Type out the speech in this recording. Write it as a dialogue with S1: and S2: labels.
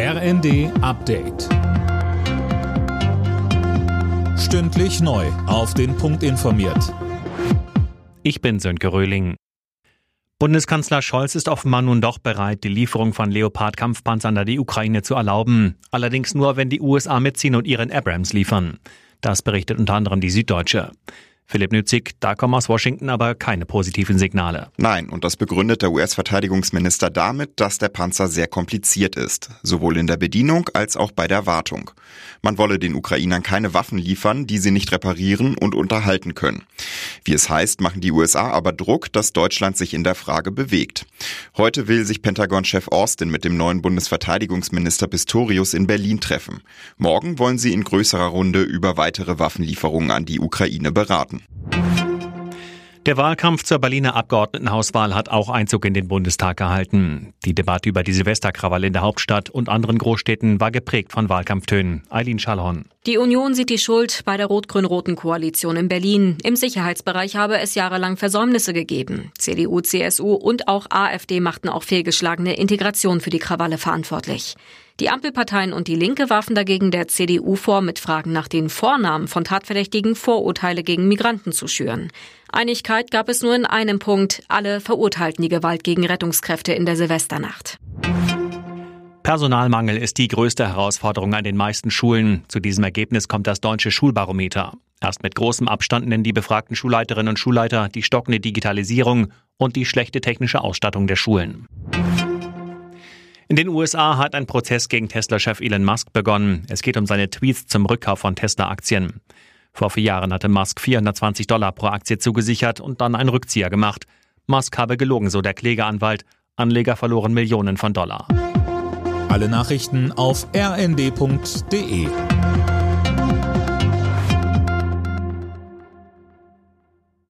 S1: RND Update. Stündlich neu. Auf den Punkt informiert.
S2: Ich bin Sönke Röhling. Bundeskanzler Scholz ist offenbar nun doch bereit, die Lieferung von Leopard-Kampfpanzern an die Ukraine zu erlauben. Allerdings nur, wenn die USA mitziehen und ihren Abrams liefern. Das berichtet unter anderem die Süddeutsche. Philipp Nützig, da kommen aus Washington aber keine positiven Signale.
S3: Nein, und das begründet der US-Verteidigungsminister damit, dass der Panzer sehr kompliziert ist, sowohl in der Bedienung als auch bei der Wartung. Man wolle den Ukrainern keine Waffen liefern, die sie nicht reparieren und unterhalten können. Wie es heißt, machen die USA aber Druck, dass Deutschland sich in der Frage bewegt. Heute will sich Pentagon-Chef Austin mit dem neuen Bundesverteidigungsminister Pistorius in Berlin treffen. Morgen wollen sie in größerer Runde über weitere Waffenlieferungen an die Ukraine beraten.
S2: Der Wahlkampf zur Berliner Abgeordnetenhauswahl hat auch Einzug in den Bundestag gehalten. Die Debatte über die Silvesterkrawalle in der Hauptstadt und anderen Großstädten war geprägt von Wahlkampftönen. Eileen Schallhorn.
S4: Die Union sieht die Schuld bei der rot-grün-roten Koalition in Berlin. Im Sicherheitsbereich habe es jahrelang Versäumnisse gegeben. CDU, CSU und auch AfD machten auch fehlgeschlagene Integration für die Krawalle verantwortlich. Die Ampelparteien und die Linke warfen dagegen der CDU vor, mit Fragen nach den Vornamen von Tatverdächtigen Vorurteile gegen Migranten zu schüren. Einigkeit gab es nur in einem Punkt. Alle verurteilten die Gewalt gegen Rettungskräfte in der Silvesternacht.
S2: Personalmangel ist die größte Herausforderung an den meisten Schulen. Zu diesem Ergebnis kommt das deutsche Schulbarometer. Erst mit großem Abstand nennen die befragten Schulleiterinnen und Schulleiter die stockende Digitalisierung und die schlechte technische Ausstattung der Schulen. In den USA hat ein Prozess gegen Tesla-Chef Elon Musk begonnen. Es geht um seine Tweets zum Rückkauf von Tesla-Aktien. Vor vier Jahren hatte Musk 420 Dollar pro Aktie zugesichert und dann einen Rückzieher gemacht. Musk habe gelogen, so der Klägeranwalt. Anleger verloren Millionen von Dollar.
S1: Alle Nachrichten auf rnd.de